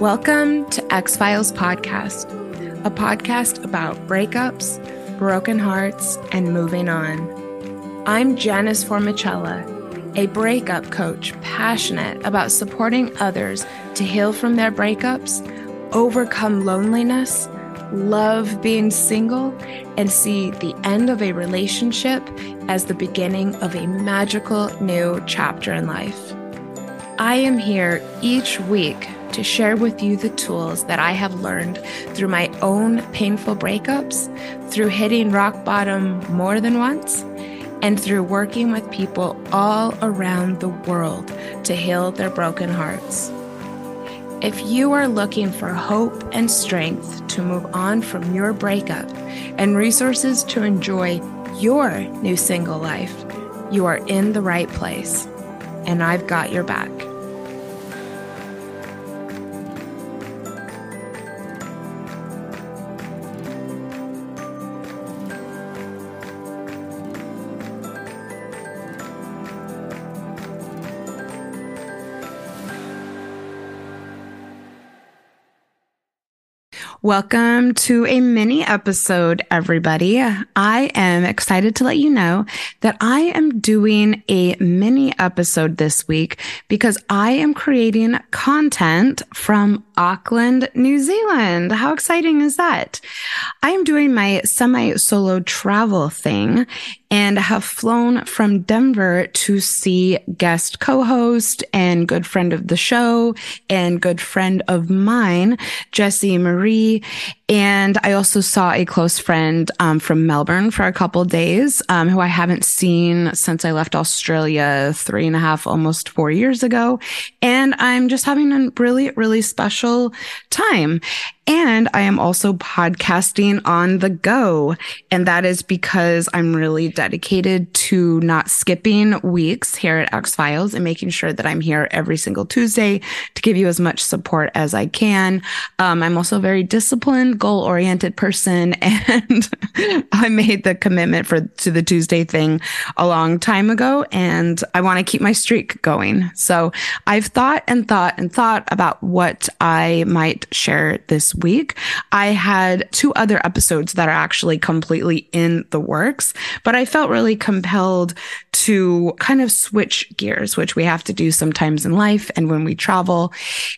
Welcome to Ex-Philes Podcast, a podcast about breakups, broken hearts, and moving on. I'm Janice Formichella, a breakup coach passionate about supporting others to heal from their breakups, overcome loneliness, love being single, and see the end of a relationship as the beginning of a magical new chapter in life. I am here each week to share with you the tools that I have learned through my own painful breakups, through hitting rock bottom more than once, and through working with people all around the world to heal their broken hearts. If you are looking for hope and strength to move on from your breakup and resources to enjoy your new single life, you are in the right place. And I've got your back. Welcome to a mini episode, everybody. I am excited to let you know that I am doing a mini episode this week because I am creating content from Auckland, New Zealand. How exciting is that? I am doing my semi solo travel thing and have flown from Denver to see guest co-host and good friend of the show and good friend of mine, Jesse Marie. And I also saw a close friend um, from Melbourne for a couple days, um, who I haven't seen since I left Australia three and a half, almost four years ago. And I'm just having a really, really special time. And I am also podcasting on the go. And that is because I'm really dedicated to not skipping weeks here at Ex-Philes and making sure that I'm here every single Tuesday to give you as much support as I can. Um, I'm also a very disciplined, goal oriented person. And I made the commitment for to the Tuesday thing a long time ago. And I want to keep my streak going. So I've thought and thought and thought about what I might share this week. I had two other episodes that are actually completely in the works, but I felt really compelled to kind of switch gears, which we have to do sometimes in life and when we travel.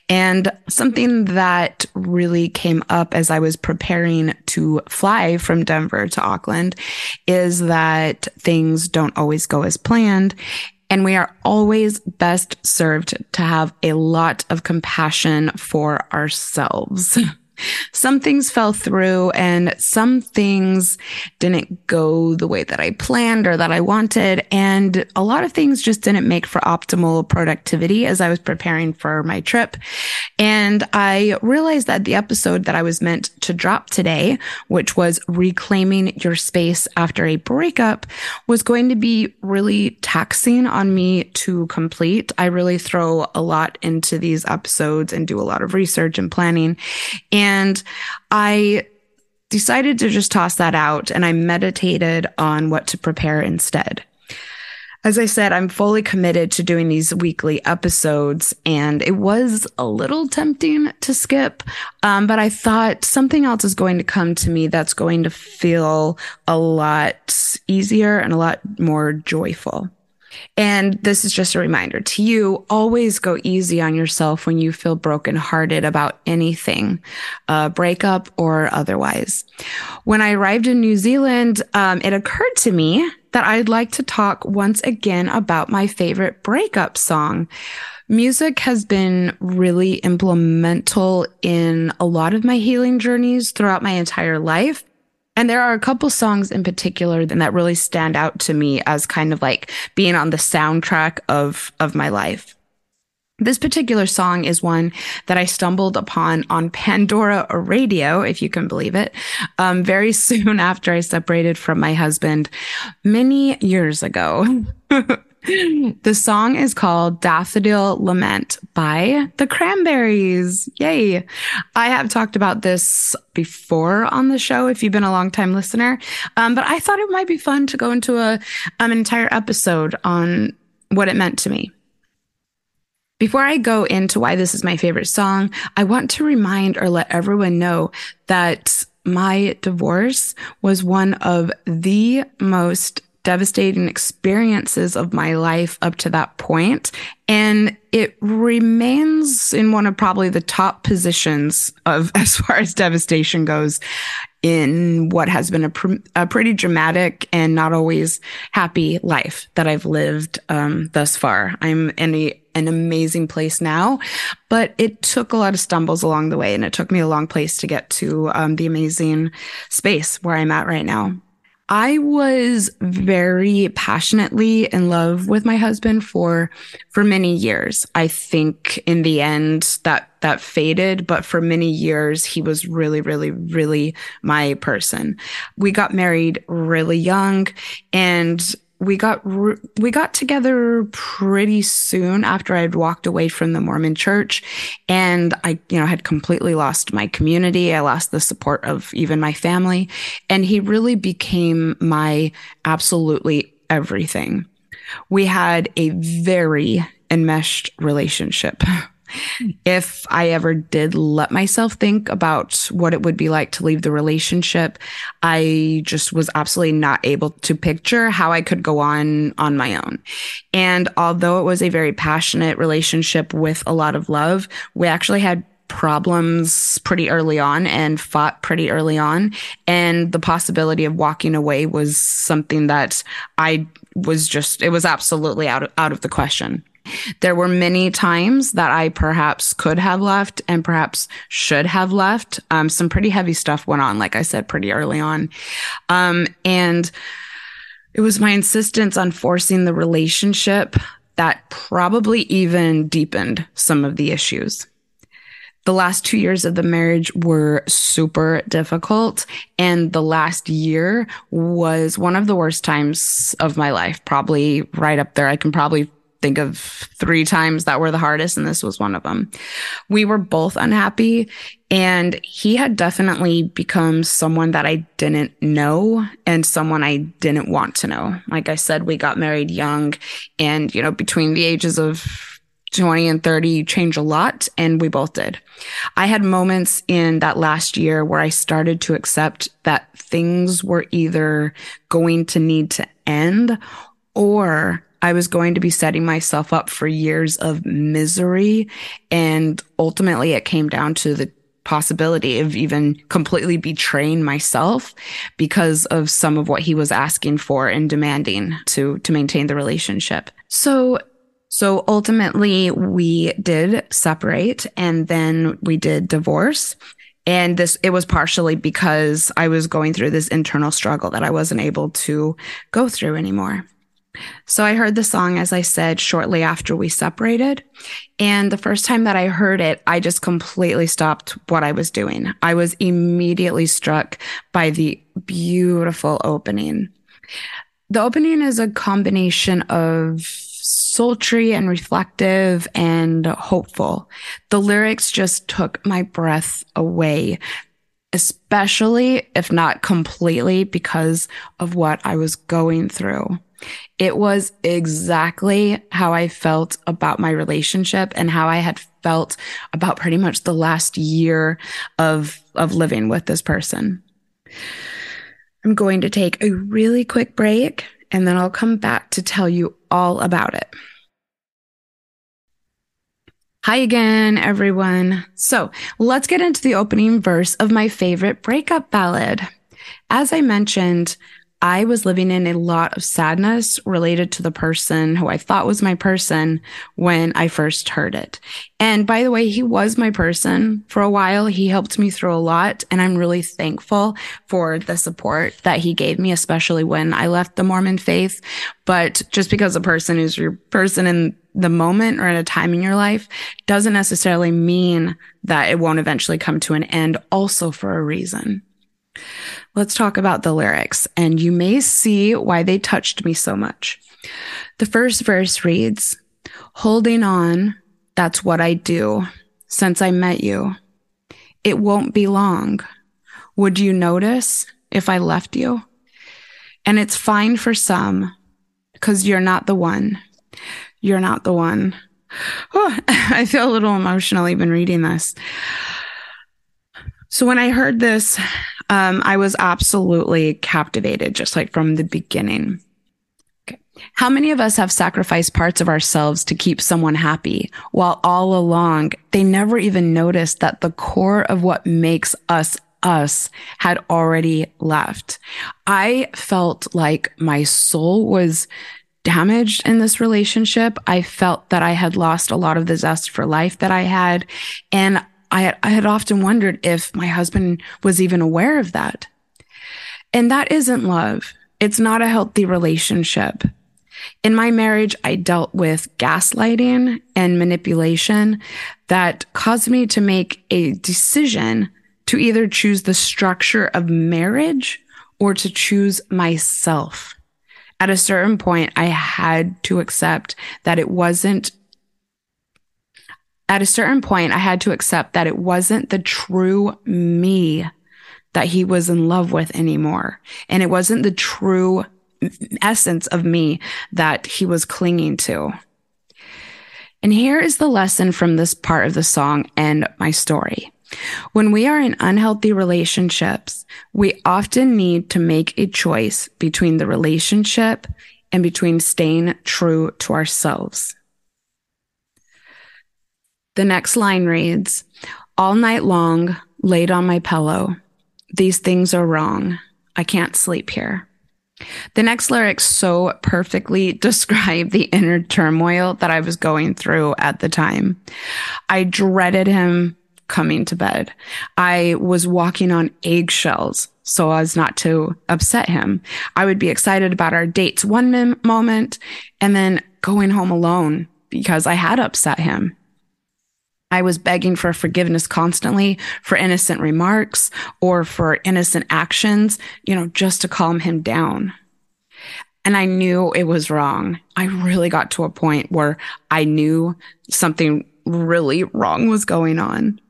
And something that really came up as I was preparing to fly from Denver to Auckland is that things don't always go as planned. And we are always best served to have a lot of compassion for ourselves. some things fell through and some things didn't go the way that I planned or that I wanted. And a lot of things just didn't make for optimal productivity as I was preparing for my trip. And I realized that the episode that I was meant to drop today, which was reclaiming your space after a breakup was going to be really taxing on me to complete. I really throw a lot into these episodes and do a lot of research and planning. And and I decided to just toss that out and I meditated on what to prepare instead. As I said, I'm fully committed to doing these weekly episodes, and it was a little tempting to skip. Um, but I thought something else is going to come to me that's going to feel a lot easier and a lot more joyful. And this is just a reminder to you always go easy on yourself when you feel brokenhearted about anything, uh, breakup or otherwise. When I arrived in New Zealand, um, it occurred to me that I'd like to talk once again about my favorite breakup song. Music has been really implemental in a lot of my healing journeys throughout my entire life. And there are a couple songs in particular that really stand out to me as kind of like being on the soundtrack of, of my life. This particular song is one that I stumbled upon on Pandora Radio, if you can believe it, um, very soon after I separated from my husband many years ago. the song is called Daffodil Lament by the Cranberries. Yay. I have talked about this before on the show if you've been a long time listener. Um, but I thought it might be fun to go into a, um, an entire episode on what it meant to me. Before I go into why this is my favorite song, I want to remind or let everyone know that my divorce was one of the most devastating experiences of my life up to that point, And it remains in one of probably the top positions of as far as devastation goes in what has been a, pr- a pretty dramatic and not always happy life that I've lived um, thus far. I'm in a, an amazing place now, but it took a lot of stumbles along the way, and it took me a long place to get to um, the amazing space where I'm at right now. I was very passionately in love with my husband for for many years. I think in the end that that faded, but for many years he was really really really my person. We got married really young and we got we got together pretty soon after I'd walked away from the Mormon church. And I you know had completely lost my community. I lost the support of even my family. And he really became my absolutely everything. We had a very enmeshed relationship if I ever did let myself think about what it would be like to leave the relationship, I just was absolutely not able to picture how I could go on on my own. And although it was a very passionate relationship with a lot of love, we actually had problems pretty early on and fought pretty early on. And the possibility of walking away was something that I was just, it was absolutely out of, out of the question. There were many times that I perhaps could have left and perhaps should have left. Um, some pretty heavy stuff went on, like I said, pretty early on. Um, and it was my insistence on forcing the relationship that probably even deepened some of the issues. The last two years of the marriage were super difficult. And the last year was one of the worst times of my life, probably right up there. I can probably think of three times that were the hardest, and this was one of them. We were both unhappy, and he had definitely become someone that I didn't know and someone I didn't want to know. Like I said, we got married young, and, you know, between the ages of 20 and 30 you change a lot and we both did. I had moments in that last year where I started to accept that things were either going to need to end or I was going to be setting myself up for years of misery. And ultimately, it came down to the possibility of even completely betraying myself because of some of what he was asking for and demanding to to maintain the relationship. So so ultimately we did separate and then we did divorce. And this, it was partially because I was going through this internal struggle that I wasn't able to go through anymore. So I heard the song, as I said, shortly after we separated. And the first time that I heard it, I just completely stopped what I was doing. I was immediately struck by the beautiful opening. The opening is a combination of sultry and reflective and hopeful. The lyrics just took my breath away especially if not completely because of what I was going through. It was exactly how I felt about my relationship and how I had felt about pretty much the last year of, of living with this person. I'm going to take a really quick break and then I'll come back to tell you all about it. Hi again, everyone. So let's get into the opening verse of my favorite breakup ballad. As I mentioned, I was living in a lot of sadness related to the person who I thought was my person when I first heard it. And by the way, he was my person for a while. He helped me through a lot. And I'm really thankful for the support that he gave me, especially when I left the Mormon faith. But just because a person is your person in the moment or at a time in your life doesn't necessarily mean that it won't eventually come to an end also for a reason. Let's talk about the lyrics, and you may see why they touched me so much. The first verse reads, Holding on, that's what I do since I met you. It won't be long. Would you notice if I left you? And it's fine for some because you're not the one. You're not the one. Oh, I feel a little emotional even reading this. So when I heard this, um, I was absolutely captivated, just like from the beginning. Okay. How many of us have sacrificed parts of ourselves to keep someone happy while all along they never even noticed that the core of what makes us us had already left. I felt like my soul was damaged in this relationship. I felt that I had lost a lot of the zest for life that I had. And I had, I had often wondered if my husband was even aware of that. And that isn't love. It's not a healthy relationship. In my marriage, I dealt with gaslighting and manipulation that caused me to make a decision to either choose the structure of marriage or to choose myself. At a certain point, I had to accept that it wasn't at a certain point, I had to accept that it wasn't the true me that he was in love with anymore. And it wasn't the true essence of me that he was clinging to. And here is the lesson from this part of the song and my story. When we are in unhealthy relationships, we often need to make a choice between the relationship and between staying true to ourselves. The next line reads, all night long, laid on my pillow. These things are wrong. I can't sleep here. The next lyrics so perfectly describe the inner turmoil that I was going through at the time. I dreaded him coming to bed. I was walking on eggshells so as not to upset him. I would be excited about our dates one moment and then going home alone because I had upset him. I was begging for forgiveness constantly for innocent remarks or for innocent actions, you know, just to calm him down. And I knew it was wrong. I really got to a point where I knew something really wrong was going on.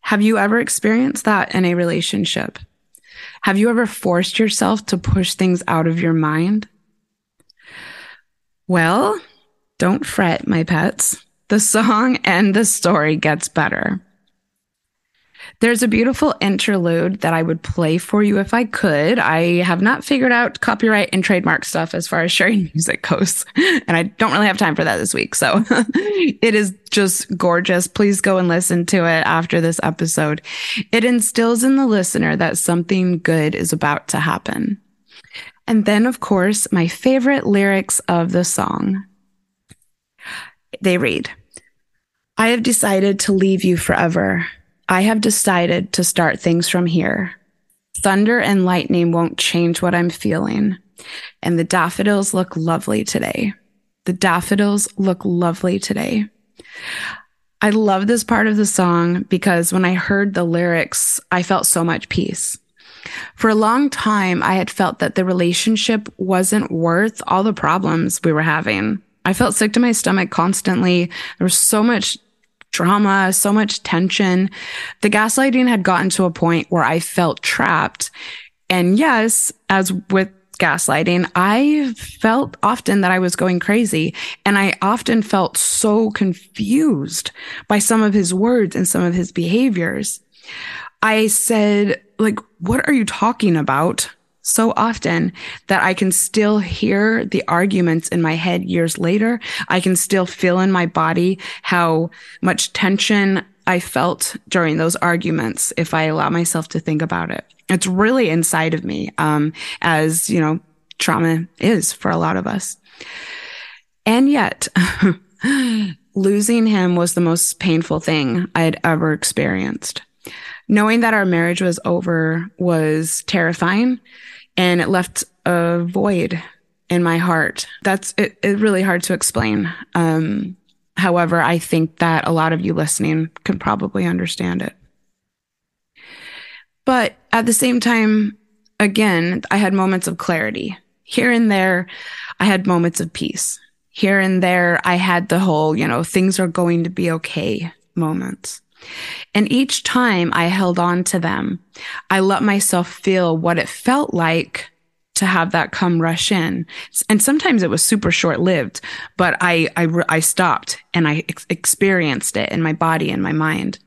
Have you ever experienced that in a relationship? Have you ever forced yourself to push things out of your mind? Well, don't fret, my pets the song and the story gets better. There's a beautiful interlude that I would play for you if I could. I have not figured out copyright and trademark stuff as far as sharing music goes, and I don't really have time for that this week. So it is just gorgeous. Please go and listen to it after this episode. It instills in the listener that something good is about to happen. And then, of course, my favorite lyrics of the song. They read, I have decided to leave you forever. I have decided to start things from here. Thunder and lightning won't change what I'm feeling. And the daffodils look lovely today. The daffodils look lovely today. I love this part of the song because when I heard the lyrics, I felt so much peace. For a long time, I had felt that the relationship wasn't worth all the problems we were having. I felt sick to my stomach constantly. There was so much drama, so much tension. The gaslighting had gotten to a point where I felt trapped. And yes, as with gaslighting, I felt often that I was going crazy. And I often felt so confused by some of his words and some of his behaviors. I said, like, what are you talking about? So often that I can still hear the arguments in my head years later. I can still feel in my body how much tension I felt during those arguments if I allow myself to think about it. It's really inside of me, um, as you know, trauma is for a lot of us. And yet, losing him was the most painful thing I had ever experienced. Knowing that our marriage was over was terrifying and it left a void in my heart. That's it, it really hard to explain. Um, however, I think that a lot of you listening can probably understand it. But at the same time, again, I had moments of clarity. Here and there, I had moments of peace. Here and there, I had the whole, you know, things are going to be okay moments. And each time I held on to them, I let myself feel what it felt like to have that come rush in. And sometimes it was super short lived, but I, I, I stopped and I ex- experienced it in my body and my mind.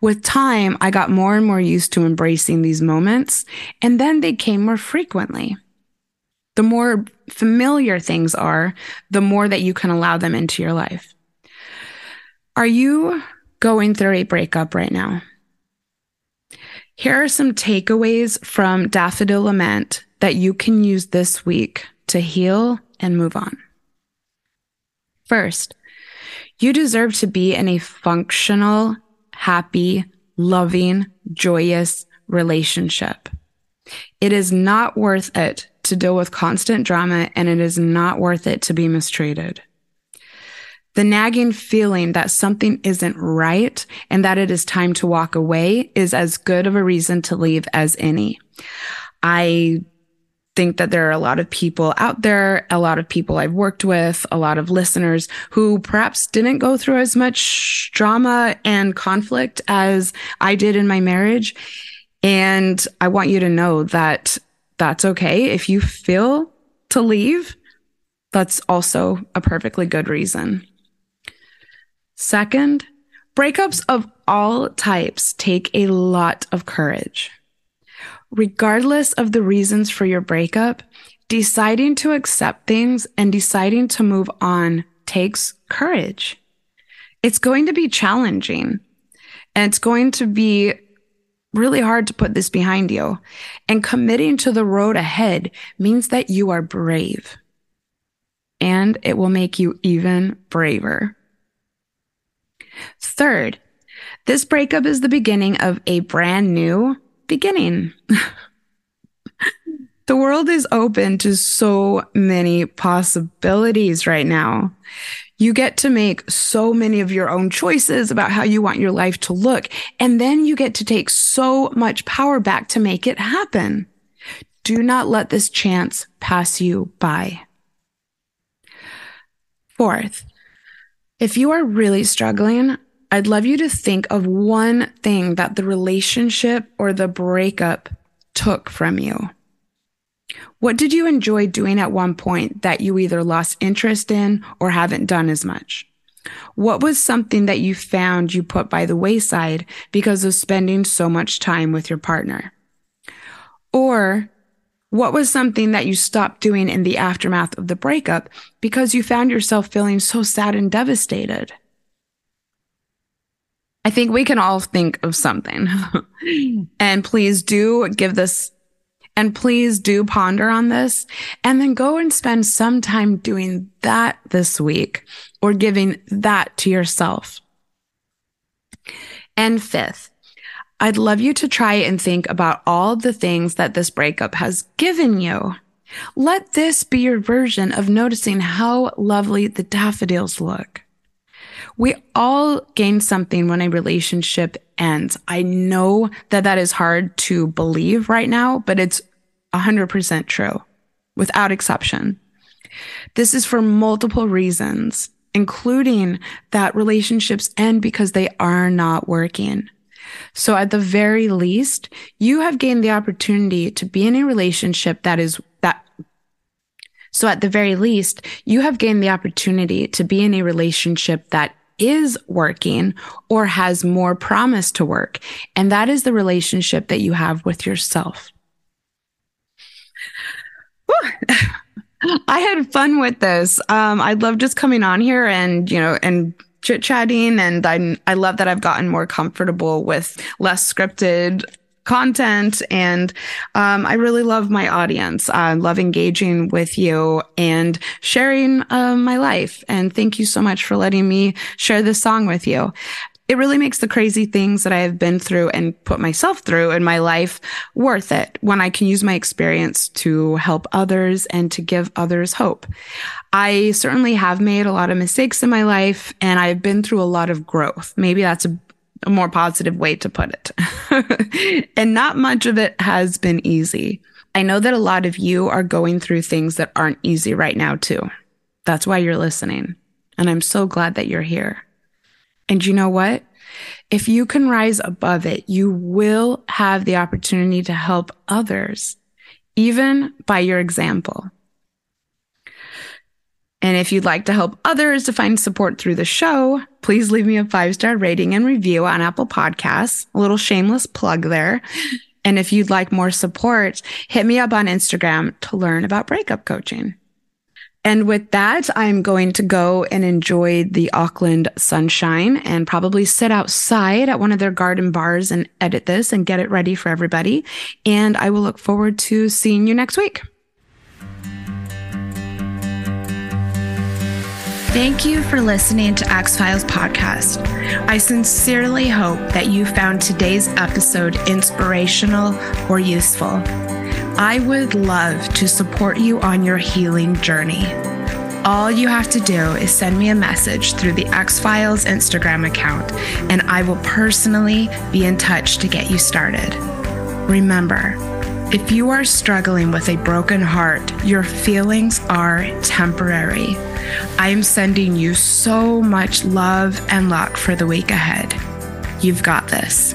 With time, I got more and more used to embracing these moments, and then they came more frequently. The more familiar things are, the more that you can allow them into your life. Are you going through a breakup right now? Here are some takeaways from Daffodil Lament that you can use this week to heal and move on. First, you deserve to be in a functional, happy, loving, joyous relationship. It is not worth it to deal with constant drama and it is not worth it to be mistreated. The nagging feeling that something isn't right and that it is time to walk away is as good of a reason to leave as any. I think that there are a lot of people out there, a lot of people I've worked with, a lot of listeners who perhaps didn't go through as much drama and conflict as I did in my marriage. And I want you to know that that's okay. If you feel to leave, that's also a perfectly good reason. Second, breakups of all types take a lot of courage. Regardless of the reasons for your breakup, deciding to accept things and deciding to move on takes courage. It's going to be challenging and it's going to be really hard to put this behind you. And committing to the road ahead means that you are brave and it will make you even braver. Third, this breakup is the beginning of a brand new beginning. the world is open to so many possibilities right now. You get to make so many of your own choices about how you want your life to look. And then you get to take so much power back to make it happen. Do not let this chance pass you by. Fourth, if you are really struggling, I'd love you to think of one thing that the relationship or the breakup took from you. What did you enjoy doing at one point that you either lost interest in or haven't done as much? What was something that you found you put by the wayside because of spending so much time with your partner? Or what was something that you stopped doing in the aftermath of the breakup because you found yourself feeling so sad and devastated? I think we can all think of something. and please do give this and please do ponder on this and then go and spend some time doing that this week or giving that to yourself. And fifth, I'd love you to try and think about all the things that this breakup has given you. Let this be your version of noticing how lovely the daffodils look. We all gain something when a relationship ends. I know that that is hard to believe right now, but it's 100% true without exception. This is for multiple reasons, including that relationships end because they are not working. So at the very least, you have gained the opportunity to be in a relationship that is that. So at the very least, you have gained the opportunity to be in a relationship that is working or has more promise to work. And that is the relationship that you have with yourself. I had fun with this. Um, I love just coming on here and, you know, and chit chatting. And I, I love that I've gotten more comfortable with less scripted content. And um, I really love my audience. I love engaging with you and sharing uh, my life. And thank you so much for letting me share this song with you. It really makes the crazy things that I have been through and put myself through in my life worth it when I can use my experience to help others and to give others hope. I certainly have made a lot of mistakes in my life and I've been through a lot of growth. Maybe that's a a more positive way to put it. and not much of it has been easy. I know that a lot of you are going through things that aren't easy right now, too. That's why you're listening. And I'm so glad that you're here. And you know what? If you can rise above it, you will have the opportunity to help others even by your example. And if you'd like to help others to find support through the show, please leave me a five star rating and review on Apple Podcasts. A little shameless plug there. And if you'd like more support, hit me up on Instagram to learn about breakup coaching. And with that, I'm going to go and enjoy the Auckland sunshine and probably sit outside at one of their garden bars and edit this and get it ready for everybody. And I will look forward to seeing you next week. Thank you for listening to Ex-Philes Podcast. I sincerely hope that you found today's episode inspirational or useful. I would love to support you on your healing journey. All you have to do is send me a message through the Ex-Philes Instagram account, and I will personally be in touch to get you started. Remember, if you are struggling with a broken heart, your feelings are temporary. I am sending you so much love and luck for the week ahead. You've got this.